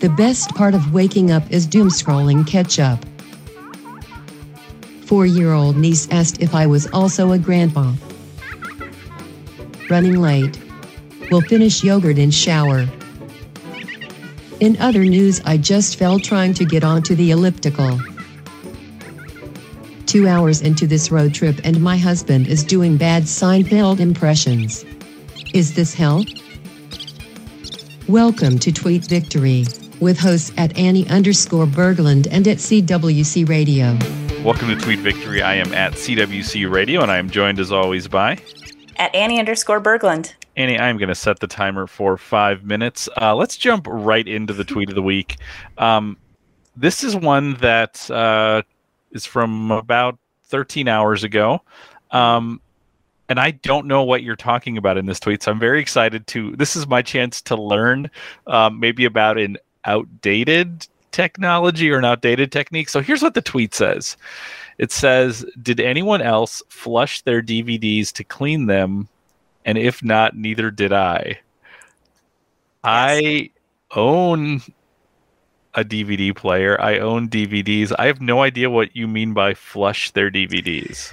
The best part of waking up is doom scrolling catch up. Four year old niece asked if I was also a grandma. Running late. Will finish yogurt in shower. In other news, I just fell trying to get onto the elliptical. Two hours into this road trip, and my husband is doing bad Seinfeld impressions. Is this hell? Welcome to Tweet Victory with hosts at Annie underscore Berglund and at CWC Radio. Welcome to Tweet Victory. I am at CWC Radio, and I am joined as always by at Annie underscore Berglund. Annie, I'm going to set the timer for five minutes. Uh, let's jump right into the tweet of the week. Um, this is one that uh, is from about 13 hours ago. Um, and I don't know what you're talking about in this tweet, so I'm very excited to. This is my chance to learn um, maybe about an outdated technology or an outdated technique. So here's what the tweet says it says, Did anyone else flush their DVDs to clean them? And if not, neither did I. Yes. I own a DVD player. I own DVDs. I have no idea what you mean by flush their DVDs.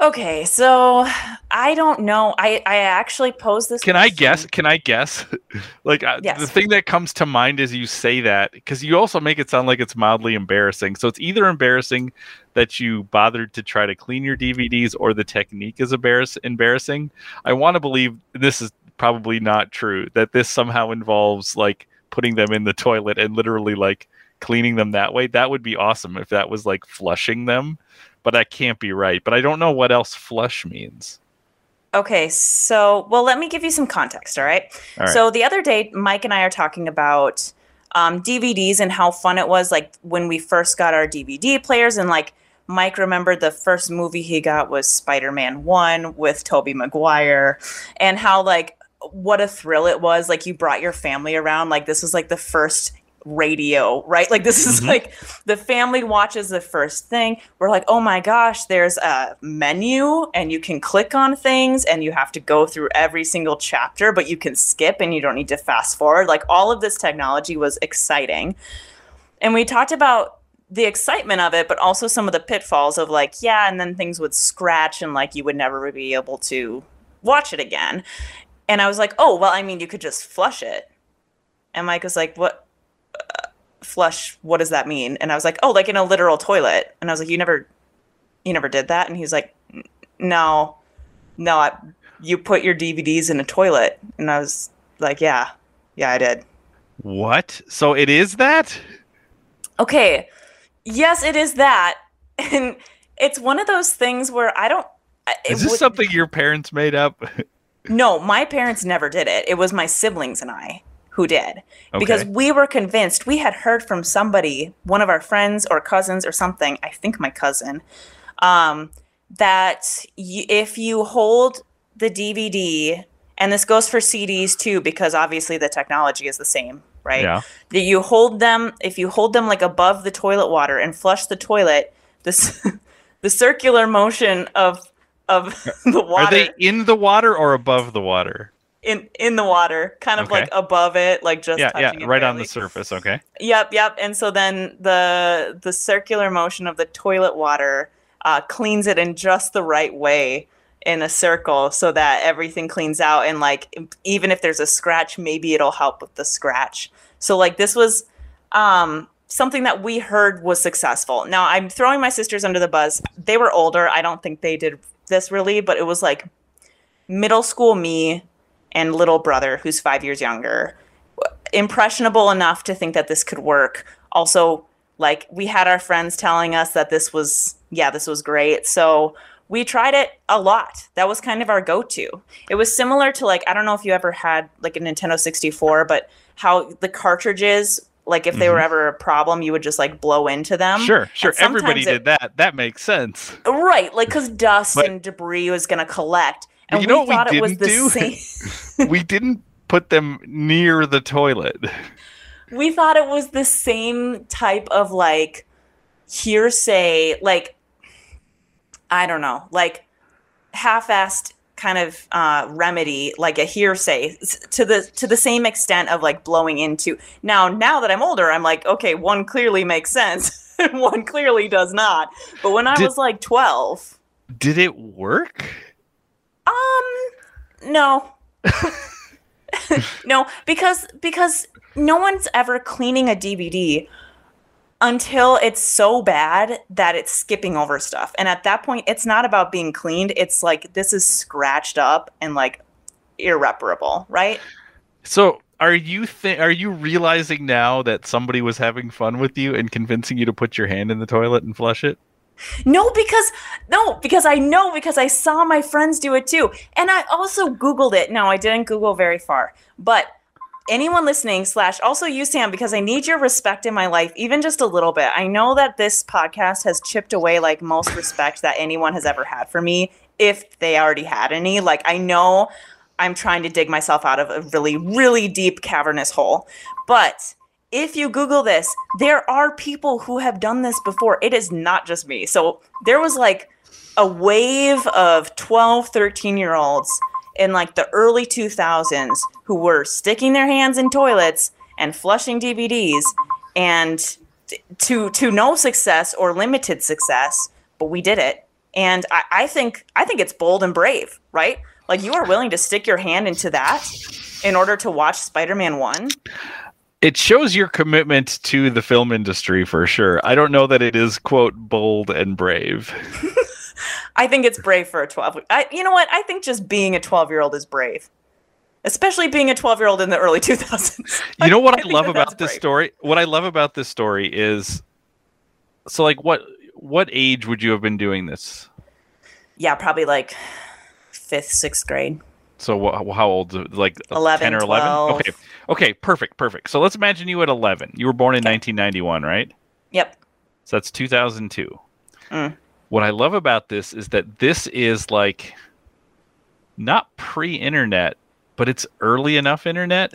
Okay, so I don't know. I I actually posed this. Can question. I guess? Can I guess? like uh, yes. the thing that comes to mind is you say that because you also make it sound like it's mildly embarrassing. So it's either embarrassing that you bothered to try to clean your DVDs or the technique is embarrass- embarrassing. I want to believe this is probably not true. That this somehow involves like putting them in the toilet and literally like cleaning them that way. That would be awesome if that was like flushing them but that can't be right. But I don't know what else flush means. Okay, so well, let me give you some context. All right. All right. So the other day, Mike and I are talking about um, DVDs and how fun it was, like when we first got our DVD players, and like Mike remembered the first movie he got was Spider-Man One with Tobey Maguire, and how like what a thrill it was. Like you brought your family around. Like this was like the first radio, right? Like this is mm-hmm. like the family watches the first thing. We're like, oh my gosh, there's a menu and you can click on things and you have to go through every single chapter, but you can skip and you don't need to fast forward. Like all of this technology was exciting. And we talked about the excitement of it, but also some of the pitfalls of like, yeah, and then things would scratch and like you would never be able to watch it again. And I was like, oh, well, I mean, you could just flush it. And Mike was like, what? Flush what does that mean? And i was like oh like in a literal toilet. And i was like you never you never did that? And he's like no no I, you put your dvds in a toilet. And i was like yeah yeah i did. What? So it is that? Okay. Yes it is that. And it's one of those things where i don't is this would, something your parents made up? No my parents never did it. It was my siblings and i who did. Okay. because we were convinced we had heard from somebody one of our friends or cousins or something i think my cousin um, that y- if you hold the dvd and this goes for cds too because obviously the technology is the same right? Yeah. That you hold them if you hold them like above the toilet water and flush the toilet this the circular motion of of the water are they in the water or above the water in in the water, kind of okay. like above it, like just yeah, yeah, right on the surface. Okay. Yep, yep. And so then the the circular motion of the toilet water uh, cleans it in just the right way in a circle, so that everything cleans out. And like even if there's a scratch, maybe it'll help with the scratch. So like this was um, something that we heard was successful. Now I'm throwing my sisters under the bus. They were older. I don't think they did this really, but it was like middle school me and little brother, who's five years younger, impressionable enough to think that this could work. Also, like we had our friends telling us that this was, yeah, this was great. So we tried it a lot. That was kind of our go to. It was similar to like, I don't know if you ever had like a Nintendo 64, but how the cartridges like if they were mm-hmm. ever a problem you would just like blow into them sure sure everybody it, did that that makes sense right like because dust but, and debris was going to collect and you know we what we didn't do? Same... we didn't put them near the toilet. We thought it was the same type of like hearsay, like I don't know, like half-assed kind of uh, remedy, like a hearsay, to the to the same extent of like blowing into. Now, now that I'm older, I'm like, okay, one clearly makes sense, and one clearly does not. But when I did, was like 12, did it work? Um, no. no, because because no one's ever cleaning a DVD until it's so bad that it's skipping over stuff. And at that point, it's not about being cleaned. It's like this is scratched up and like irreparable, right? So are you th- are you realizing now that somebody was having fun with you and convincing you to put your hand in the toilet and flush it? No, because no, because I know because I saw my friends do it too. And I also Googled it. No, I didn't Google very far. But anyone listening slash also you sam because i need your respect in my life even just a little bit i know that this podcast has chipped away like most respect that anyone has ever had for me if they already had any like i know i'm trying to dig myself out of a really really deep cavernous hole but if you google this there are people who have done this before it is not just me so there was like a wave of 12 13 year olds in like the early 2000s who were sticking their hands in toilets and flushing DVDs and to to no success or limited success, but we did it. And I, I think I think it's bold and brave, right? Like you are willing to stick your hand into that in order to watch Spider-Man 1 it shows your commitment to the film industry for sure. I don't know that it is quote bold and brave. I think it's brave for a 12. I, you know what? I think just being a 12 year old is brave, especially being a 12 year old in the early 2000s. You know what I, I love about this brave. story? What I love about this story is so like what what age would you have been doing this? Yeah, probably like fifth, sixth grade. So wh- how old? Like 11, 10 or 11? 12. Okay. Okay, perfect, perfect. So let's imagine you at 11. You were born in okay. 1991, right? Yep. So that's 2002. Mm what I love about this is that this is like not pre-internet, but it's early enough internet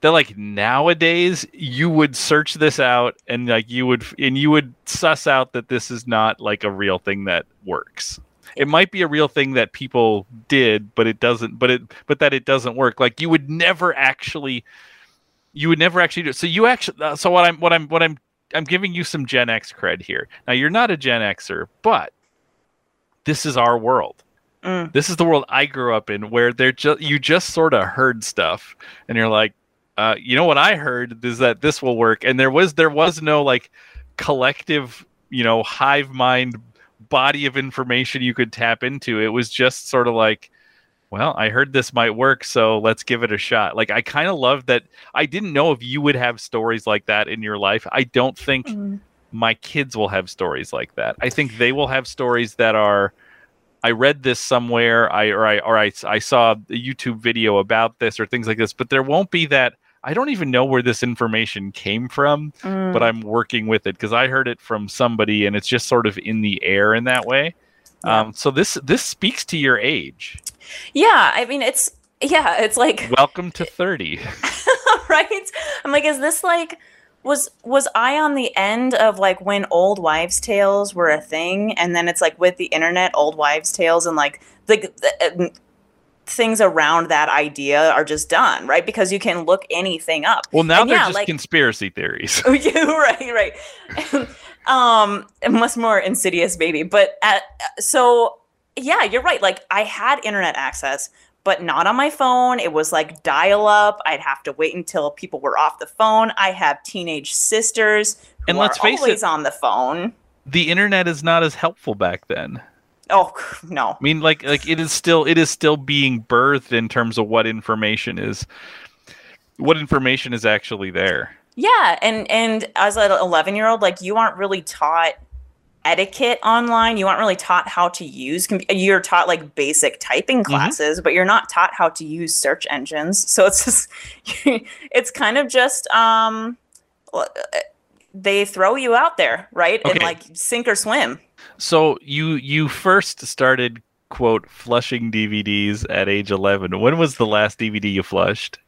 that like nowadays you would search this out and like you would and you would suss out that this is not like a real thing that works. It might be a real thing that people did, but it doesn't but it but that it doesn't work. Like you would never actually you would never actually do it. So you actually uh, so what I'm what I'm what I'm I'm giving you some Gen X cred here. Now you're not a Gen Xer, but this is our world. Mm. This is the world I grew up in, where they're just you just sort of heard stuff, and you're like, uh, you know what I heard is that this will work, and there was there was no like collective, you know, hive mind body of information you could tap into. It was just sort of like, well, I heard this might work, so let's give it a shot. Like I kind of love that. I didn't know if you would have stories like that in your life. I don't think mm. my kids will have stories like that. I think they will have stories that are. I read this somewhere, I or I or I, I saw a YouTube video about this or things like this, but there won't be that. I don't even know where this information came from, mm. but I'm working with it because I heard it from somebody, and it's just sort of in the air in that way. Yeah. Um, so this this speaks to your age. Yeah, I mean it's yeah, it's like welcome to 30. right? I'm like is this like was was I on the end of like when old wives tales were a thing and then it's like with the internet old wives tales and like the, the things around that idea are just done, right? Because you can look anything up. Well, now and they're yeah, just like, conspiracy theories. right, right. um, much more insidious, maybe. But at, so yeah, you're right. Like I had internet access, but not on my phone. It was like dial up. I'd have to wait until people were off the phone. I have teenage sisters who and let's are face always it, on the phone. The internet is not as helpful back then. Oh no. I mean like like it is still it is still being birthed in terms of what information is what information is actually there. Yeah, and and as an 11 year old, like you aren't really taught etiquette online. You aren't really taught how to use. You're taught like basic typing mm-hmm. classes, mm-hmm. but you're not taught how to use search engines. So it's just, it's kind of just um, they throw you out there, right, okay. and like sink or swim. So you you first started quote flushing DVDs at age 11. When was the last DVD you flushed?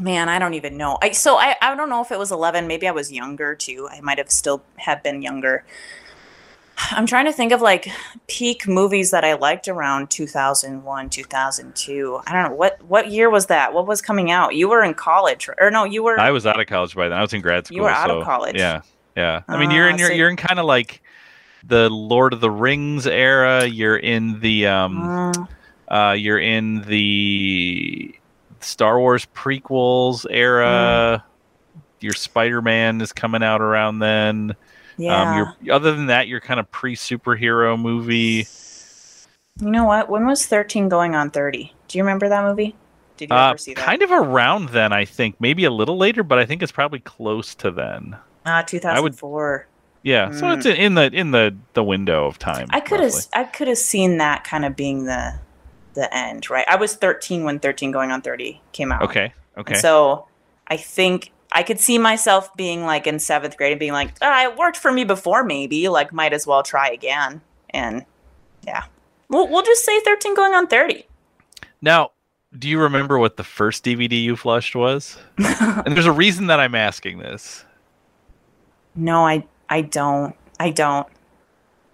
Man, I don't even know. I so I, I don't know if it was 11. Maybe I was younger too. I might have still have been younger. I'm trying to think of like peak movies that I liked around 2001, 2002. I don't know what what year was that. What was coming out? You were in college, or no? You were. I was out of college by then. I was in grad school. You were out so, of college. Yeah, yeah. I mean, you're in Ah, your, so- you're in kind of like the Lord of the Rings era. You're in the um, Mm, uh, you're in the Star Wars prequels era. Your Spider Man is coming out around then. yeah. Um, you're other than that, you're kind of pre superhero movie. you know what? When was 13 going on 30? Do you remember that movie? Did you Uh, ever see that? kind of around then, I think. Maybe a little later, but I think it's probably close to then. Ah, 2004. Yeah, so Mm. it's in the in the the window of time. I could have. I could have seen that kind of being the the end, right? I was 13 when 13 going on 30 came out. Okay. Okay. And so I think I could see myself being like in seventh grade and being like, ah, it worked for me before, maybe. Like, might as well try again. And yeah, we'll we'll just say 13 going on 30. now, do you remember what the first DVD you flushed was? and there's a reason that I'm asking this. No, I I don't. I don't.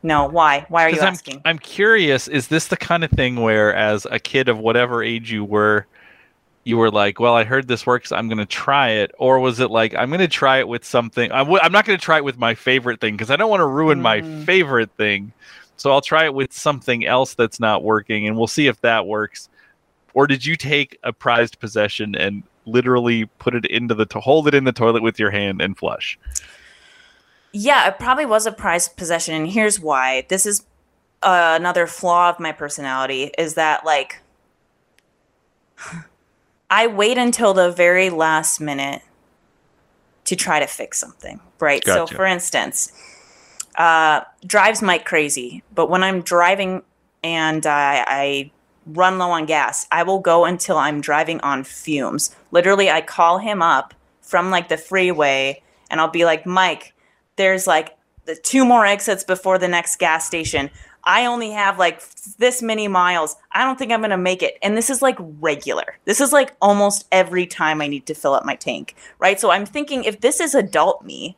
No, why? Why are you I'm, asking? I'm curious, is this the kind of thing where as a kid of whatever age you were, you were like, well, I heard this works, I'm going to try it? Or was it like, I'm going to try it with something, I'm, not going to try it with my favorite thing because I don't want to ruin my Mm. favorite thing. So I'll try it with something else that's not working and we'll see if that works. Or did you take a prized possession and literally put it into the, to hold it in the toilet with your hand and flush? Yeah, it probably was a prized possession, and here's why. This is uh, another flaw of my personality is that like I wait until the very last minute to try to fix something, right? Gotcha. So, for instance, uh, drives Mike crazy, but when I'm driving and I, I run low on gas, I will go until I'm driving on fumes. Literally, I call him up from like the freeway, and I'll be like, Mike there's like the two more exits before the next gas station. I only have like this many miles. I don't think I'm going to make it. And this is like regular. This is like almost every time I need to fill up my tank, right? So I'm thinking if this is adult me,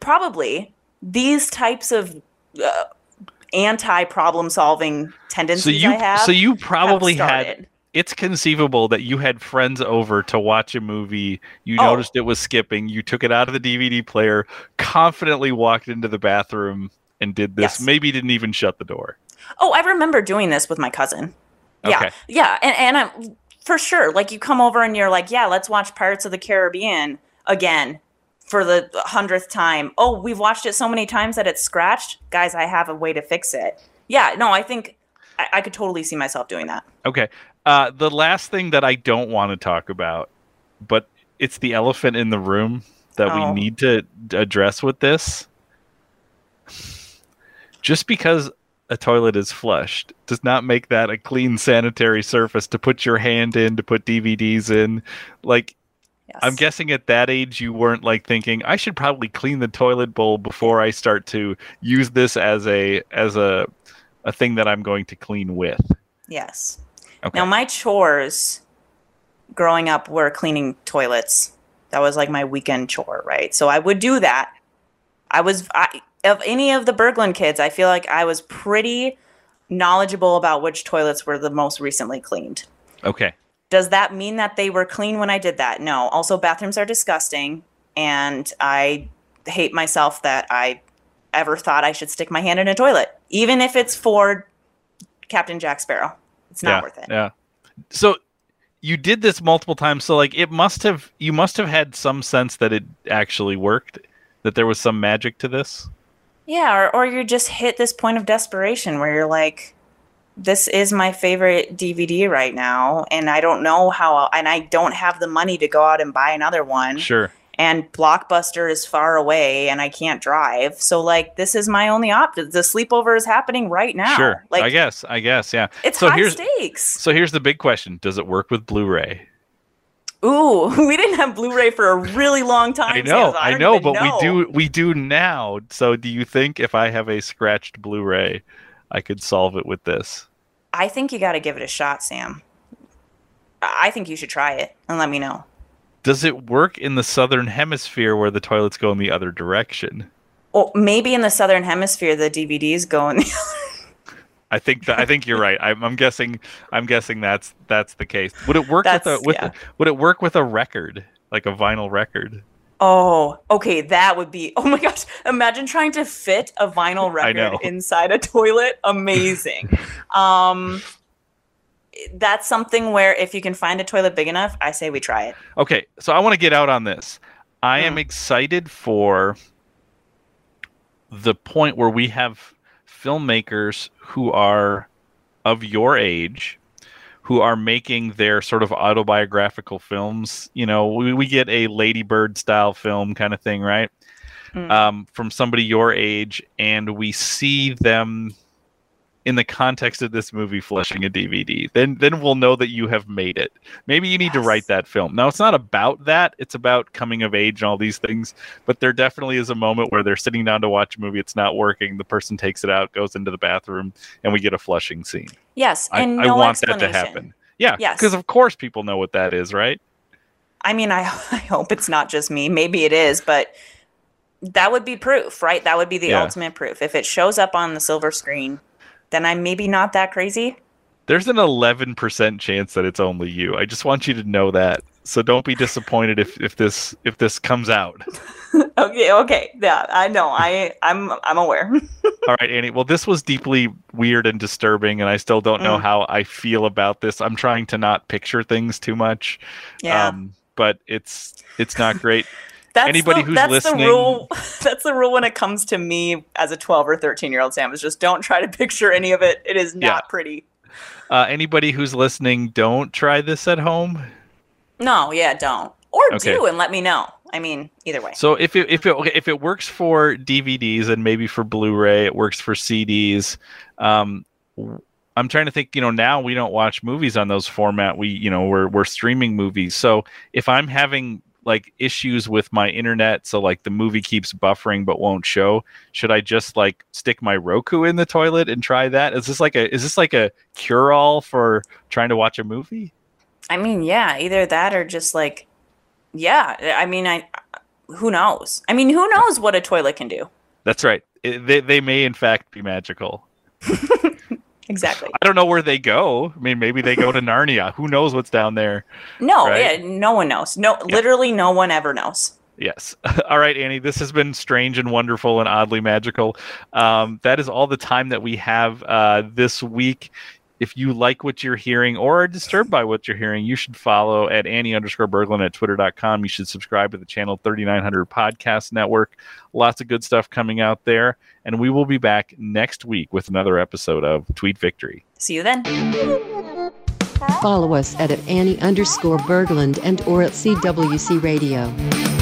probably these types of uh, anti problem solving tendencies So you, I have. so you probably had. It's conceivable that you had friends over to watch a movie. You Oh. noticed it was skipping. You took it out of the DVD player, confidently walked into the bathroom and did this. Yes. Maybe didn't even shut the door. Oh, I remember doing this with my cousin. Yeah, Okay. yeah, and and I'm for sure. Like you come over and you're like, yeah, let's watch Pirates of the Caribbean again for the hundredth time. Oh, we've watched it so many times that it's scratched, guys. I have a way to fix it. Yeah, no, I think I, I could totally see myself doing that. Okay. Uh, the last thing that I don't want to talk about, but it's the elephant in the room that Oh. we need to address with this. Just because a toilet is flushed does not make that a clean sanitary surface to put your hand in to put DVDs in. Like Yes. I'm guessing at that age you weren't like thinking I should probably clean the toilet bowl before I start to use this as a as a a thing that I'm going to clean with. Yes. Okay. Now my chores growing up were cleaning toilets. That was like my weekend chore, right? So I would do that. I was I, of any of the Berglund kids, I feel like I was pretty knowledgeable about which toilets were the most recently cleaned. Okay. Does that mean that they were clean when I did that? No. Also, bathrooms are disgusting, and I hate myself that I ever thought I should stick my hand in a toilet, even if it's for Captain Jack Sparrow. It's not yeah, worth it. Yeah. So you did this multiple times. So like it must have you must have had some sense that it actually worked, that there was some magic to this. Yeah, or, or you just hit this point of desperation where you're like, this is my favorite DVD right now, and I don't know how, and I don't have the money to go out and buy another one. Sure. And Blockbuster is far away, and I can't drive. So, like, this is my only option. The sleepover is happening right now. Sure. Like, I guess. I guess. Yeah. it's so high here's stakes. so here's the big question: Does it work with Blu-ray? Ooh, we didn't have Blu-ray for a really long time. I know. So I, know, but know. we do we do now. So do you think if I have a scratched Blu-ray, I could solve it with this? I think you got to give it a shot, Sam. I I think you should try it and let me know. Does it work in the southern hemisphere where the toilets go in the other direction? Well, maybe in the southern hemisphere, the DVDs go in the I think that, I think you're right. I'm, I'm, guessing. I'm guessing that's that's the case. Would it work that's, with a with yeah. would it work with a record like a vinyl record? Oh, okay, that would be. Oh my gosh! Imagine trying to fit a vinyl record inside a toilet. Amazing. um, that's something where if you can find a toilet big enough, I say we try it. Okay, so I want to get out on this. I mm. am excited for the point where we have filmmakers who are of your age who are making their sort of autobiographical films. You know, we, we get a Lady Bird style film kind of thing, right? Mm. Um, from somebody your age, and we see them in the context of this movie flushing a DVD. Then then we'll know that you have made it. Maybe you need yes. to write that film. Now it's not about that. It's about coming of age and all these things. But there definitely is a moment where they're sitting down to watch a movie. It's not working. The person takes it out, goes into the bathroom, and we get a flushing scene. Yes, and I, no I want that to happen. Yeah, yes, because of course people know what that is, right? I mean, I I hope it's not just me. Maybe it is, but that would be proof, right? That would be the yeah. ultimate proof. If it shows up on the silver screen, then I'm maybe not that crazy. There's an 11% chance that it's only you. I just want you to know that. So don't be disappointed if, if this if this comes out. okay, okay. Yeah, I know. I I'm I'm aware. All right, Annie. Well, this was deeply weird and disturbing and I still don't know mm. how I feel about this. I'm trying to not picture things too much. Yeah. Um, but it's it's not great. That's Anybody the, who's that's listening, the rule. That's the rule when it comes to me as a 12 or 13 year old Sam. Is just don't try to picture any of it. It is not yeah. pretty. Uh, anybody who's listening, don't try this at home. No, yeah, don't. Or okay. do and let me know. I mean, either way. So if it if it okay, if it works for DVDs and maybe for Blu-ray, it works for CDs. Um, I'm trying to think. You know, now we don't watch movies on those format. We you know we're we're streaming movies. So if I'm having like issues with my internet so like the movie keeps buffering but won't show. Should i just like stick my roku in the toilet and try that? Is this like a is this like a cure all for trying to watch a movie? I mean yeah either that or just like yeah i mean i who knows? I mean who knows what a toilet can do? That's right. It, they, they may in fact be magical Exactly. I don't know where they go. I mean, maybe they go to Narnia. Who knows what's down there? No, right? yeah, no one knows. No, yeah. literally, no one ever knows. Yes. All right, Annie. This has been strange and wonderful and oddly magical. Um, that is all the time that we have uh, this week. If you like what you're hearing or are disturbed by what you're hearing, you should follow at Annie underscore Berglund at twitter.com. You should subscribe to the channel 3900 Podcast Network. Lots of good stuff coming out there. And we will be back next week with another episode of Tweet Victory. See you then. Follow us at, at Annie underscore Berglund and or at CWC Radio.